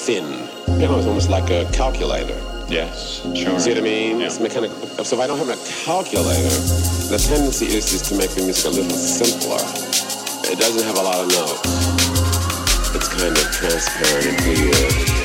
thin. Piano is almost like a calculator. Yes, sure. See what I mean? Yeah. It's mechanical. So if I don't have a calculator, the tendency is just to make the music a little simpler. It doesn't have a lot of notes. It's kind of transparent and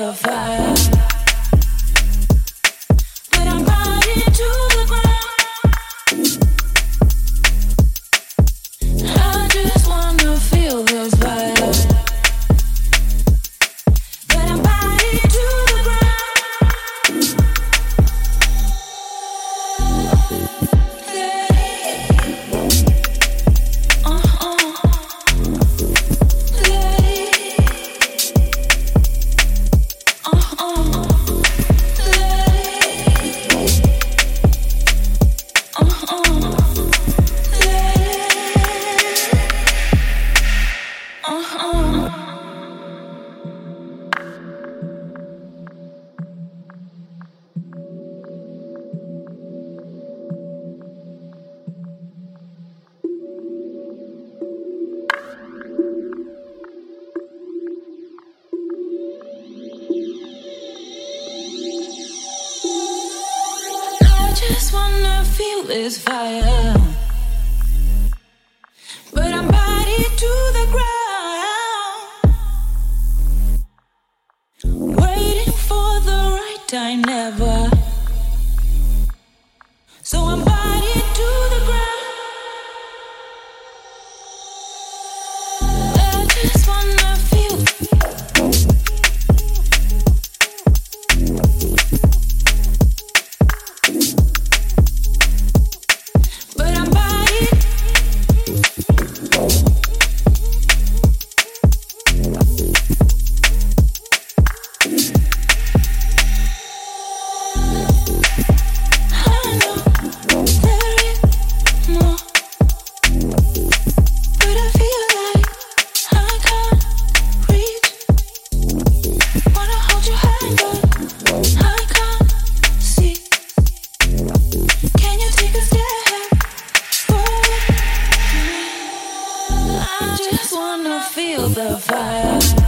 the fire clear. Thank